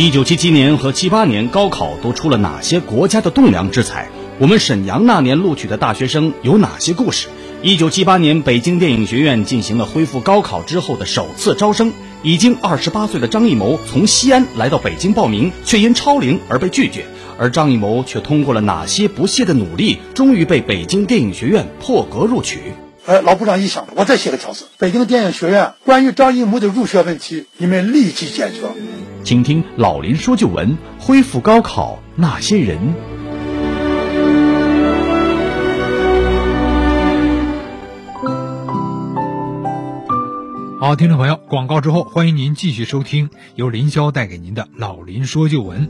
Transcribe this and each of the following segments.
一九七七年和七八年高考都出了哪些国家的栋梁之才？我们沈阳那年录取的大学生有哪些故事？一九七八年，北京电影学院进行了恢复高考之后的首次招生。已经二十八岁的张艺谋从西安来到北京报名，却因超龄而被拒绝。而张艺谋却通过了哪些不懈的努力，终于被北京电影学院破格录取。哎，老部长一想，我再写个条子：北京电影学院关于张艺谋的入学问题，你们立即解决。请听老林说旧闻：恢复高考那些人。好，听众朋友，广告之后，欢迎您继续收听由林霄带给您的《老林说旧闻》。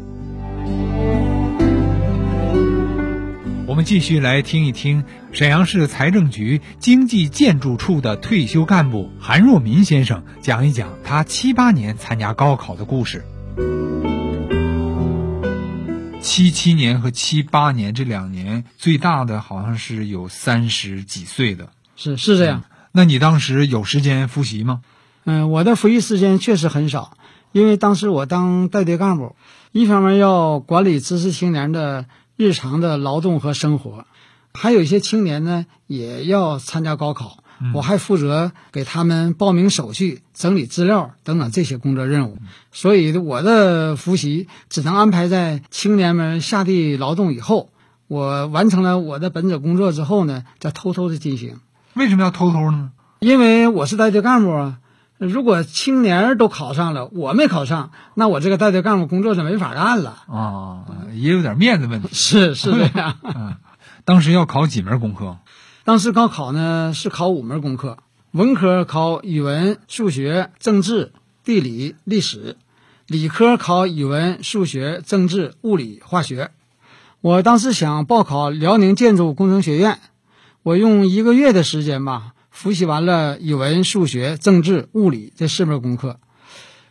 我们继续来听一听沈阳市财政局经济建筑处的退休干部韩若民先生讲一讲他七八年参加高考的故事。七七年和七八年这两年，最大的好像是有三十几岁的，是是这样。那你当时有时间复习吗？嗯，我的复习时间确实很少，因为当时我当带队干部，一方面要管理知识青年的日常的劳动和生活，还有一些青年呢也要参加高考，我还负责给他们报名手续、整理资料等等这些工作任务，所以我的复习只能安排在青年们下地劳动以后，我完成了我的本职工作之后呢，再偷偷的进行。为什么要偷偷呢？因为我是带队干部啊。如果青年都考上了，我没考上，那我这个带队干部工作就没法干了啊，也有点面子问题。是是这样。嗯，当时要考几门功课？当时高考呢是考五门功课，文科考语文、数学、政治、地理、历史；理科考语文、数学、政治、物理、化学。我当时想报考辽宁建筑工程学院。我用一个月的时间吧，复习完了语文、数学、政治、物理这四门功课，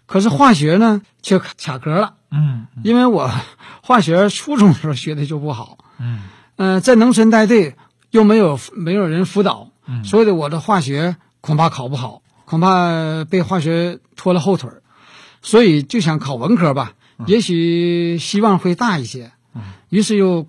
可是化学呢却卡壳了。嗯，因为我 化学初中时候学的就不好。嗯，呃，在农村带队又没有没有人辅导，嗯，所以的我的化学恐怕考不好，恐怕被化学拖了后腿所以就想考文科吧，也许希望会大一些。嗯，于是又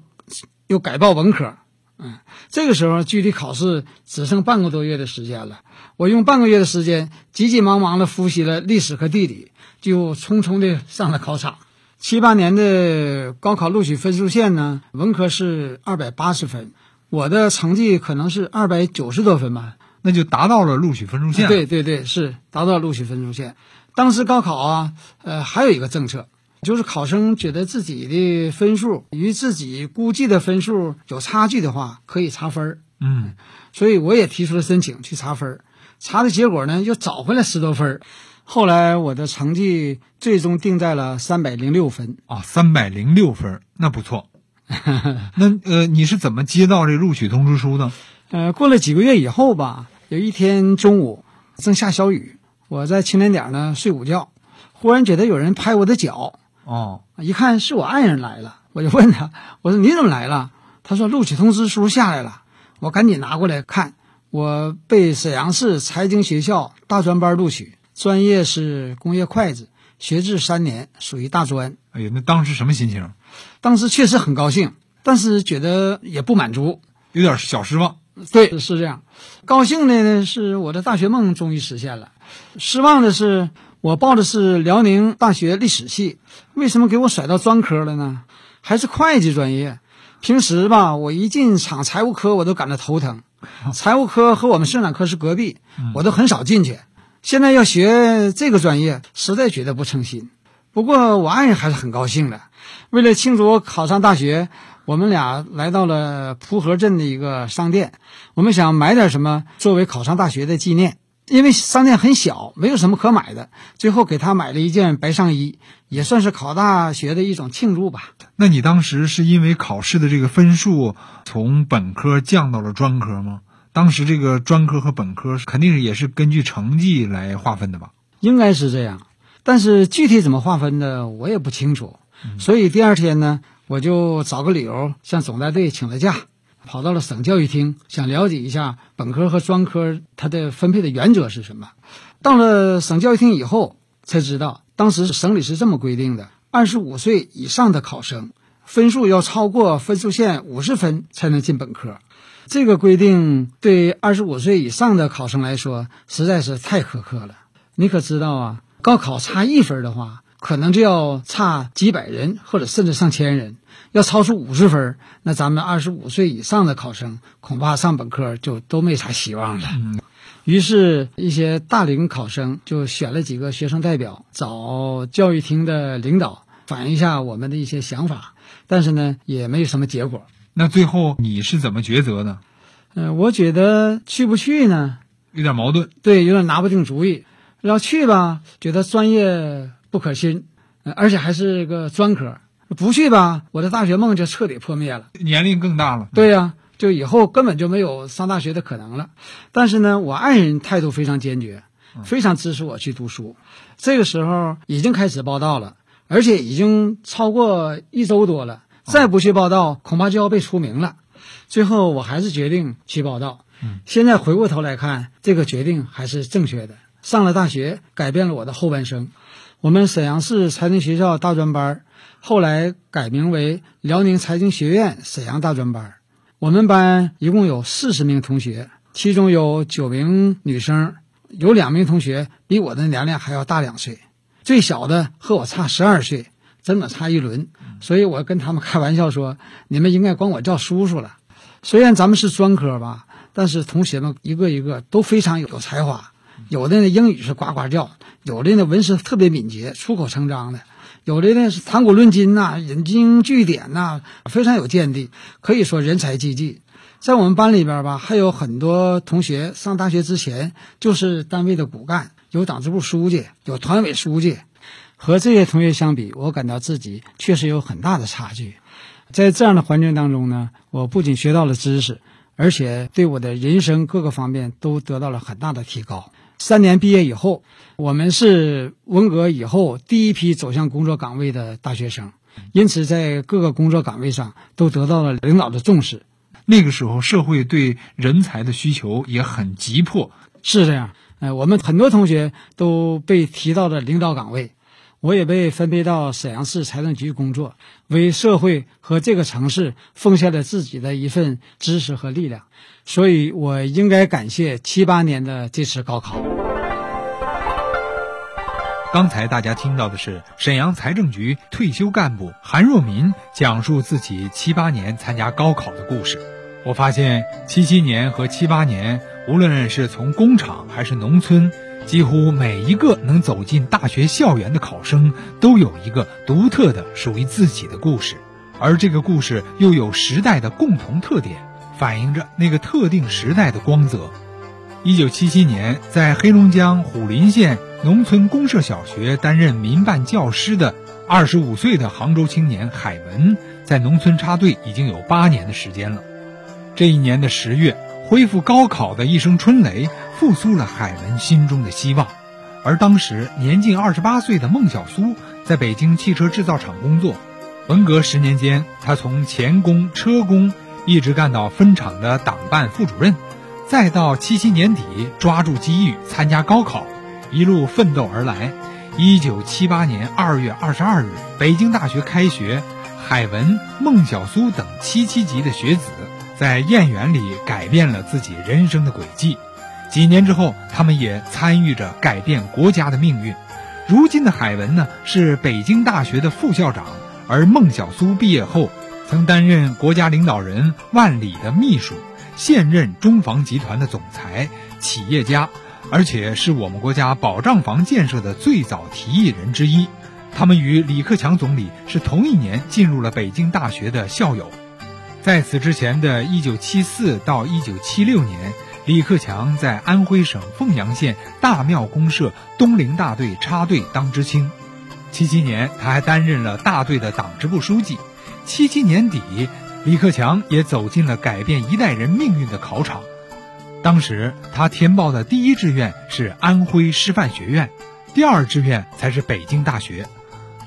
又改报文科。嗯，这个时候距离考试只剩半个多月的时间了。我用半个月的时间，急急忙忙的复习了历史和地理，就匆匆的上了考场。七八年的高考录取分数线呢，文科是二百八十分，我的成绩可能是二百九十多分吧，那就达到了录取分数线。对对对，是达到了录取分数线。当时高考啊，呃，还有一个政策。就是考生觉得自己的分数与自己估计的分数有差距的话，可以查分儿。嗯，所以我也提出了申请去查分儿，查的结果呢又找回来十多分儿。后来我的成绩最终定在了三百零六分。啊，三百零六分，那不错。那呃，你是怎么接到这录取通知书的？呃，过了几个月以后吧，有一天中午正下小雨，我在青年点呢睡午觉，忽然觉得有人拍我的脚。哦，一看是我爱人来了，我就问他，我说你怎么来了？他说录取通知书下来了，我赶紧拿过来看，我被沈阳市财经学校大专班录取，专业是工业会计，学制三年，属于大专。哎呀，那当时什么心情？当时确实很高兴，但是觉得也不满足，有点小失望。对，是这样。高兴的呢是我的大学梦终于实现了，失望的是。我报的是辽宁大学历史系，为什么给我甩到专科了呢？还是会计专业？平时吧，我一进厂财务科我都感到头疼，财务科和我们生产科是隔壁，我都很少进去。现在要学这个专业，实在觉得不称心。不过我爱人还是很高兴的。为了庆祝我考上大学，我们俩来到了蒲河镇的一个商店，我们想买点什么作为考上大学的纪念。因为商店很小，没有什么可买的，最后给他买了一件白上衣，也算是考大学的一种庆祝吧。那你当时是因为考试的这个分数从本科降到了专科吗？当时这个专科和本科肯定是也是根据成绩来划分的吧？应该是这样，但是具体怎么划分的我也不清楚。所以第二天呢，我就找个理由向总带队请了假。跑到了省教育厅，想了解一下本科和专科它的分配的原则是什么。到了省教育厅以后，才知道当时省里是这么规定的：二十五岁以上的考生分数要超过分数线五十分才能进本科。这个规定对二十五岁以上的考生来说实在是太苛刻了。你可知道啊？高考差一分的话，可能就要差几百人，或者甚至上千人。要超出五十分，那咱们二十五岁以上的考生恐怕上本科就都没啥希望了。于是，一些大龄考生就选了几个学生代表，找教育厅的领导反映一下我们的一些想法，但是呢，也没有什么结果。那最后你是怎么抉择的？嗯，我觉得去不去呢，有点矛盾。对，有点拿不定主意。要去吧，觉得专业不可信，而且还是个专科；不去吧，我的大学梦就彻底破灭了。年龄更大了。对呀，就以后根本就没有上大学的可能了。但是呢，我爱人态度非常坚决，非常支持我去读书。这个时候已经开始报道了，而且已经超过一周多了。再不去报道，恐怕就要被除名了。最后，我还是决定去报道。现在回过头来看，这个决定还是正确的。上了大学，改变了我的后半生。我们沈阳市财经学校大专班，后来改名为辽宁财经学院沈阳大专班。我们班一共有四十名同学，其中有九名女生，有两名同学比我的年龄还要大两岁，最小的和我差十二岁，真的差一轮。所以我跟他们开玩笑说：“你们应该管我叫叔叔了。”虽然咱们是专科吧，但是同学们一个一个都非常有才华。有的呢英语是呱呱叫，有的呢文思特别敏捷，出口成章的；有的呢是谈古论今呐，引经据典呐，非常有见地，可以说人才济济。在我们班里边吧，还有很多同学上大学之前就是单位的骨干，有党支部书记，有团委书记。和这些同学相比，我感到自己确实有很大的差距。在这样的环境当中呢，我不仅学到了知识，而且对我的人生各个方面都得到了很大的提高。三年毕业以后，我们是文革以后第一批走向工作岗位的大学生，因此在各个工作岗位上都得到了领导的重视。那个时候，社会对人才的需求也很急迫，是这样。呃，我们很多同学都被提到了领导岗位，我也被分配到沈阳市财政局工作，为社会和这个城市奉献了自己的一份知识和力量。所以我应该感谢七八年的这次高考。刚才大家听到的是沈阳财政局退休干部韩若民讲述自己七八年参加高考的故事。我发现七七年和七八年，无论是从工厂还是农村，几乎每一个能走进大学校园的考生，都有一个独特的属于自己的故事，而这个故事又有时代的共同特点。反映着那个特定时代的光泽。一九七七年，在黑龙江虎林县农村公社小学担任民办教师的二十五岁的杭州青年海文，在农村插队已经有八年的时间了。这一年的十月，恢复高考的一声春雷，复苏了海文心中的希望。而当时年近二十八岁的孟小苏，在北京汽车制造厂工作。文革十年间，他从钳工、车工。一直干到分厂的党办副主任，再到七七年底抓住机遇参加高考，一路奋斗而来。一九七八年二月二十二日，北京大学开学，海文、孟小苏等七七级的学子在燕园里改变了自己人生的轨迹。几年之后，他们也参与着改变国家的命运。如今的海文呢，是北京大学的副校长，而孟小苏毕业后。曾担任国家领导人万里的秘书，现任中房集团的总裁、企业家，而且是我们国家保障房建设的最早提议人之一。他们与李克强总理是同一年进入了北京大学的校友。在此之前的一九七四到一九七六年，李克强在安徽省凤阳县大庙公社东陵大队插队当知青。七七年，他还担任了大队的党支部书记。七七年底，李克强也走进了改变一代人命运的考场。当时他填报的第一志愿是安徽师范学院，第二志愿才是北京大学。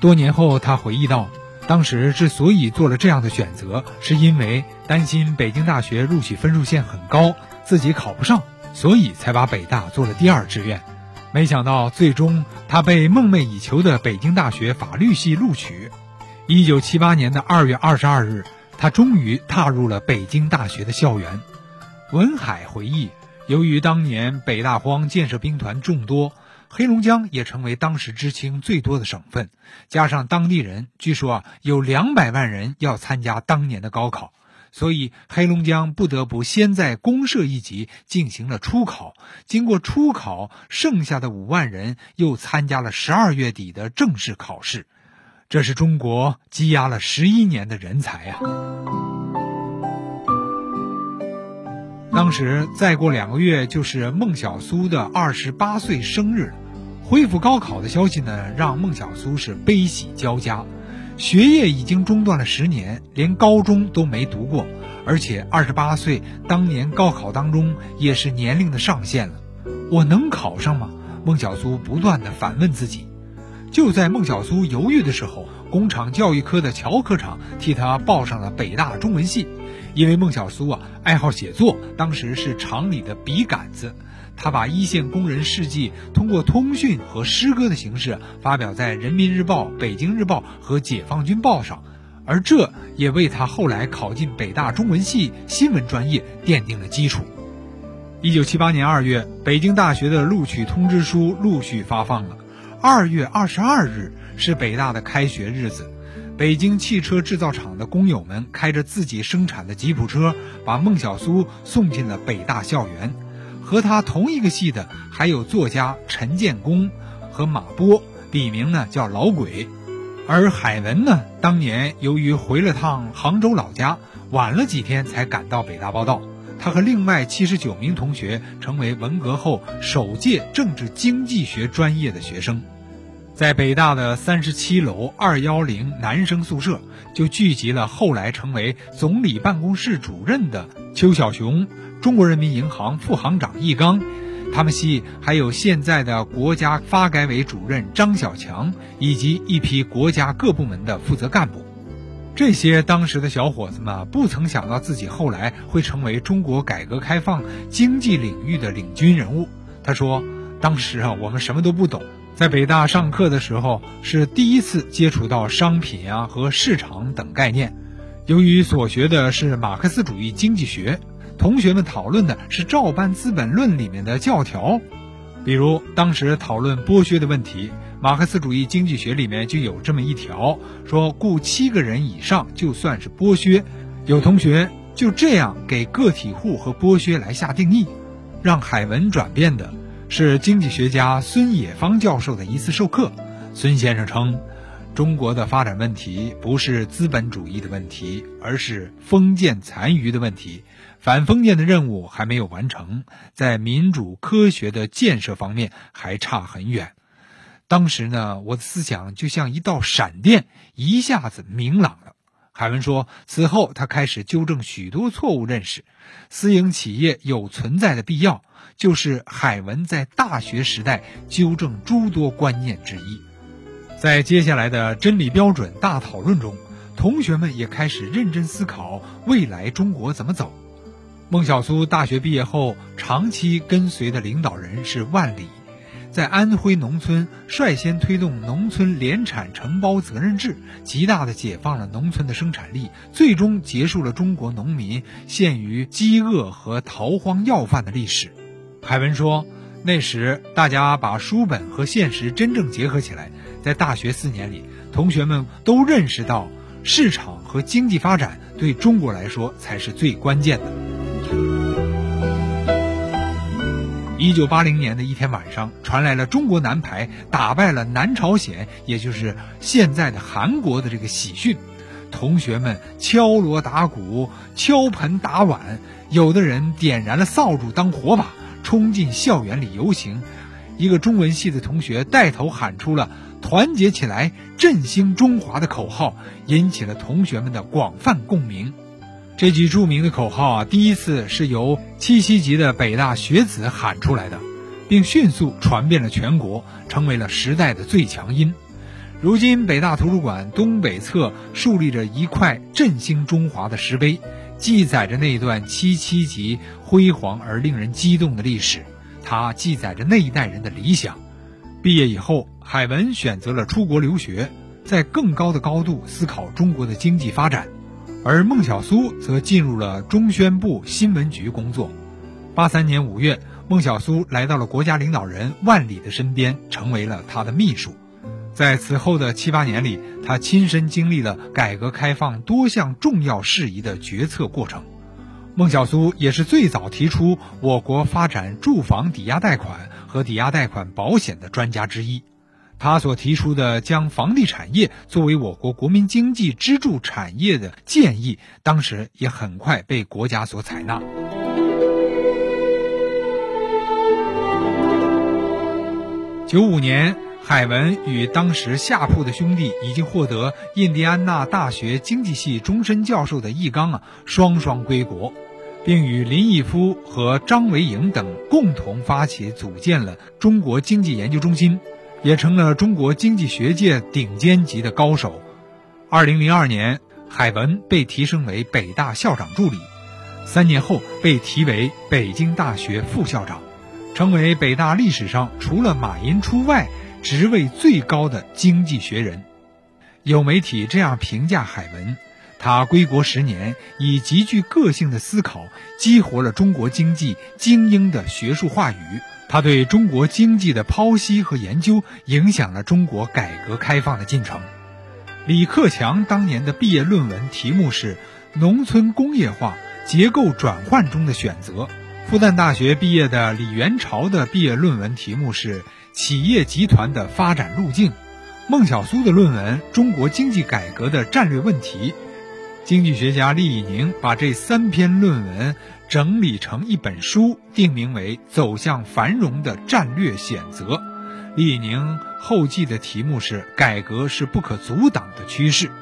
多年后，他回忆道：“当时之所以做了这样的选择，是因为担心北京大学录取分数线很高，自己考不上，所以才把北大做了第二志愿。”没想到最终他被梦寐以求的北京大学法律系录取。一九七八年的二月二十二日，他终于踏入了北京大学的校园。文海回忆，由于当年北大荒建设兵团众多，黑龙江也成为当时知青最多的省份，加上当地人，据说啊有两百万人要参加当年的高考。所以，黑龙江不得不先在公社一级进行了初考，经过初考，剩下的五万人又参加了十二月底的正式考试。这是中国积压了十一年的人才啊！当时再过两个月就是孟小苏的二十八岁生日，恢复高考的消息呢，让孟小苏是悲喜交加。学业已经中断了十年，连高中都没读过，而且二十八岁，当年高考当中也是年龄的上限了。我能考上吗？孟小苏不断的反问自己。就在孟小苏犹豫的时候，工厂教育科的乔科长替他报上了北大中文系，因为孟小苏啊爱好写作，当时是厂里的笔杆子。他把一线工人事迹通过通讯和诗歌的形式发表在《人民日报》《北京日报》和《解放军报》上，而这也为他后来考进北大中文系新闻专业奠定了基础。一九七八年二月，北京大学的录取通知书陆续发放了。二月二十二日是北大的开学日子，北京汽车制造厂的工友们开着自己生产的吉普车，把孟小苏送进了北大校园。和他同一个系的还有作家陈建功和马波，笔名呢叫老鬼。而海文呢，当年由于回了趟杭州老家，晚了几天才赶到北大报道。他和另外七十九名同学成为文革后首届政治经济学专业的学生。在北大的三十七楼二幺零男生宿舍，就聚集了后来成为总理办公室主任的邱小雄。中国人民银行副行长易纲，他们系还有现在的国家发改委主任张小强，以及一批国家各部门的负责干部。这些当时的小伙子们不曾想到自己后来会成为中国改革开放经济领域的领军人物。他说：“当时啊，我们什么都不懂，在北大上课的时候是第一次接触到商品啊和市场等概念。由于所学的是马克思主义经济学。”同学们讨论的是《照搬资本论》里面的教条，比如当时讨论剥削的问题，马克思主义经济学里面就有这么一条，说雇七个人以上就算是剥削。有同学就这样给个体户和剥削来下定义，让海文转变的是经济学家孙冶方教授的一次授课。孙先生称，中国的发展问题不是资本主义的问题，而是封建残余的问题。反封建的任务还没有完成，在民主科学的建设方面还差很远。当时呢，我的思想就像一道闪电，一下子明朗了。海文说，此后他开始纠正许多错误认识。私营企业有存在的必要，就是海文在大学时代纠正诸多观念之一。在接下来的真理标准大讨论中，同学们也开始认真思考未来中国怎么走。孟小苏大学毕业后，长期跟随的领导人是万里，在安徽农村率先推动农村联产承包责任制，极大的解放了农村的生产力，最终结束了中国农民陷于饥饿和逃荒要饭的历史。海文说，那时大家把书本和现实真正结合起来，在大学四年里，同学们都认识到，市场和经济发展对中国来说才是最关键的。一九八零年的一天晚上，传来了中国男排打败了南朝鲜，也就是现在的韩国的这个喜讯。同学们敲锣打鼓、敲盆打碗，有的人点燃了扫帚当火把，冲进校园里游行。一个中文系的同学带头喊出了“团结起来，振兴中华”的口号，引起了同学们的广泛共鸣。这句著名的口号啊，第一次是由七七级的北大学子喊出来的，并迅速传遍了全国，成为了时代的最强音。如今，北大图书馆东北侧竖立着一块振兴中华的石碑，记载着那段七七级辉煌而令人激动的历史。它记载着那一代人的理想。毕业以后，海文选择了出国留学，在更高的高度思考中国的经济发展，而孟小苏则进入了中宣部新闻局工作。八三年五月，孟小苏来到了国家领导人万里的身边，成为了他的秘书。在此后的七八年里，他亲身经历了改革开放多项重要事宜的决策过程。孟小苏也是最早提出我国发展住房抵押贷款。和抵押贷款保险的专家之一，他所提出的将房地产业作为我国国民经济支柱产业的建议，当时也很快被国家所采纳。九五年，海文与当时下铺的兄弟已经获得印第安纳大学经济系终身教授的易纲啊，双双归国。并与林毅夫和张维迎等共同发起组建了中国经济研究中心，也成了中国经济学界顶尖级的高手。二零零二年，海文被提升为北大校长助理，三年后被提为北京大学副校长，成为北大历史上除了马寅初外职位最高的经济学人。有媒体这样评价海文。他归国十年，以极具个性的思考激活了中国经济精英的学术话语。他对中国经济的剖析和研究，影响了中国改革开放的进程。李克强当年的毕业论文题目是《农村工业化结构转换中的选择》。复旦大学毕业的李元朝的毕业论文题目是《企业集团的发展路径》。孟小苏的论文《中国经济改革的战略问题》。经济学家厉以宁把这三篇论文整理成一本书，定名为《走向繁荣的战略选择》。厉以宁后记的题目是“改革是不可阻挡的趋势”。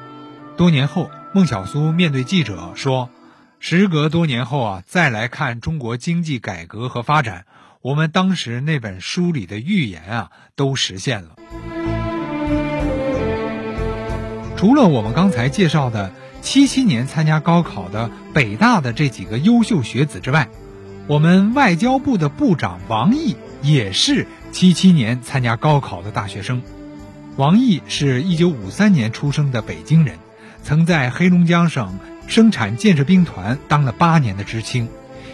多年后，孟小苏面对记者说：“时隔多年后啊，再来看中国经济改革和发展，我们当时那本书里的预言啊，都实现了。”除了我们刚才介绍的。七七年参加高考的北大的这几个优秀学子之外，我们外交部的部长王毅也是七七年参加高考的大学生。王毅是一九五三年出生的北京人，曾在黑龙江省生产建设兵团当了八年的知青。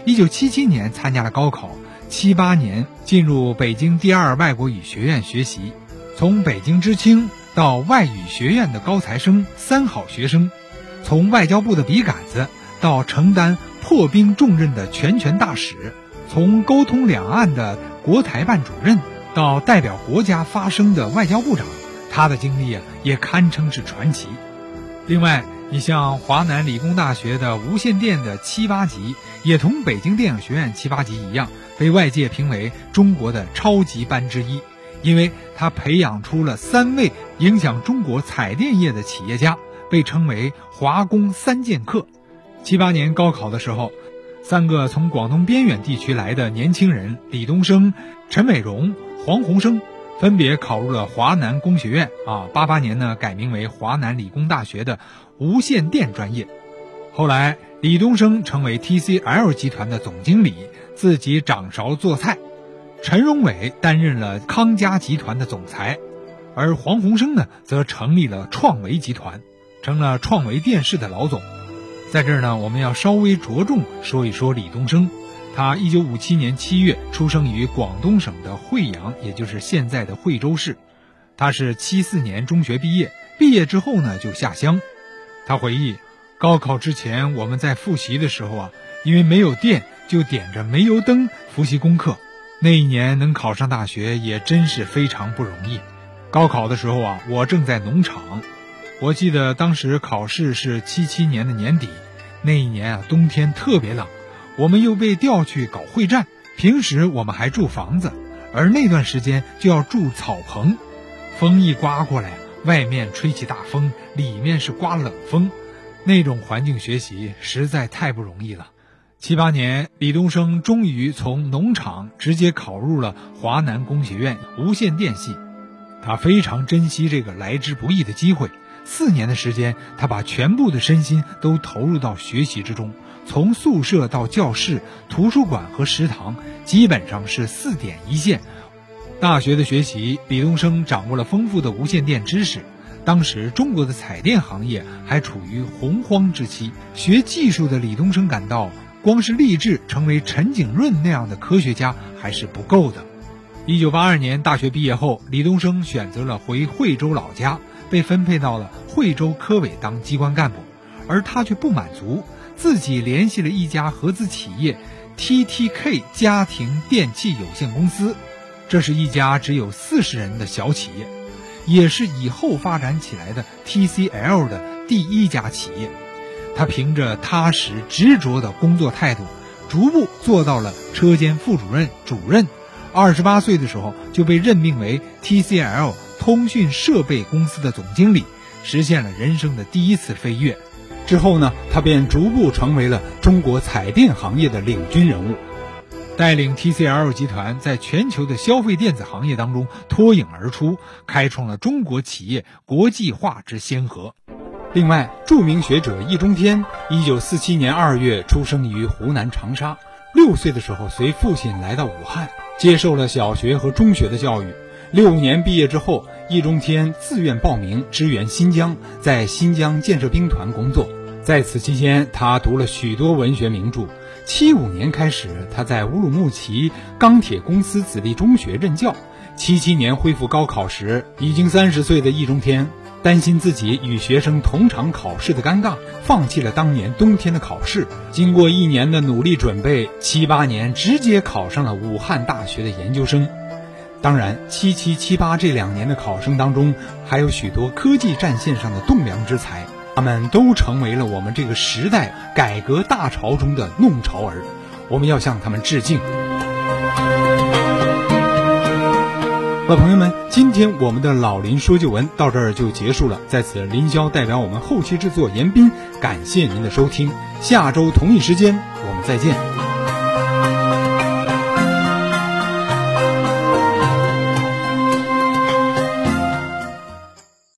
一九七七年参加了高考，七八年进入北京第二外国语学院学习，从北京知青到外语学院的高材生、三好学生。从外交部的笔杆子到承担破冰重任的全权大使，从沟通两岸的国台办主任到代表国家发声的外交部长，他的经历啊也堪称是传奇。另外，你像华南理工大学的无线电的七八级，也同北京电影学院七八级一样，被外界评为中国的超级班之一，因为他培养出了三位影响中国彩电业的企业家。被称为“华工三剑客”。七八年高考的时候，三个从广东边远地区来的年轻人李东升、陈美荣、黄鸿升，分别考入了华南工学院啊。八八年呢，改名为华南理工大学的无线电专业。后来，李东升成为 TCL 集团的总经理，自己掌勺做菜；陈荣伟担任了康佳集团的总裁，而黄鸿升呢，则成立了创维集团。成了创维电视的老总，在这儿呢，我们要稍微着重说一说李东升。他一九五七年七月出生于广东省的惠阳，也就是现在的惠州市。他是七四年中学毕业，毕业之后呢就下乡。他回忆，高考之前我们在复习的时候啊，因为没有电，就点着煤油灯复习功课。那一年能考上大学也真是非常不容易。高考的时候啊，我正在农场。我记得当时考试是七七年的年底，那一年啊冬天特别冷，我们又被调去搞会战。平时我们还住房子，而那段时间就要住草棚。风一刮过来，外面吹起大风，里面是刮冷风，那种环境学习实在太不容易了。七八年，李东升终于从农场直接考入了华南工学院无线电系，他非常珍惜这个来之不易的机会。四年的时间，他把全部的身心都投入到学习之中，从宿舍到教室、图书馆和食堂，基本上是四点一线。大学的学习，李东生掌握了丰富的无线电知识。当时中国的彩电行业还处于洪荒之期，学技术的李东生感到，光是立志成为陈景润那样的科学家还是不够的。一九八二年大学毕业后，李东生选择了回惠州老家，被分配到了惠州科委当机关干部，而他却不满足，自己联系了一家合资企业 TTK 家庭电器有限公司。这是一家只有四十人的小企业，也是以后发展起来的 TCL 的第一家企业。他凭着踏实执着的工作态度，逐步做到了车间副主任、主任。二十八岁的时候就被任命为 TCL 通讯设备公司的总经理，实现了人生的第一次飞跃。之后呢，他便逐步成为了中国彩电行业的领军人物。带领 TCL 集团在全球的消费电子行业当中脱颖而出，开创了中国企业国际化之先河。另外，著名学者易中天，一九四七年二月出生于湖南长沙。六岁的时候，随父亲来到武汉，接受了小学和中学的教育。六五年毕业之后，易中天自愿报名支援新疆，在新疆建设兵团工作。在此期间，他读了许多文学名著。七五年开始，他在乌鲁木齐钢铁公司子弟中学任教。七七年恢复高考时，已经三十岁的易中天担心自己与学生同场考试的尴尬，放弃了当年冬天的考试。经过一年的努力准备，七八年直接考上了武汉大学的研究生。当然，七七七八这两年的考生当中，还有许多科技战线上的栋梁之才。他们都成为了我们这个时代改革大潮中的弄潮儿，我们要向他们致敬。老朋友们，今天我们的老林说旧闻到这儿就结束了，在此林霄代表我们后期制作严斌，感谢您的收听，下周同一时间我们再见。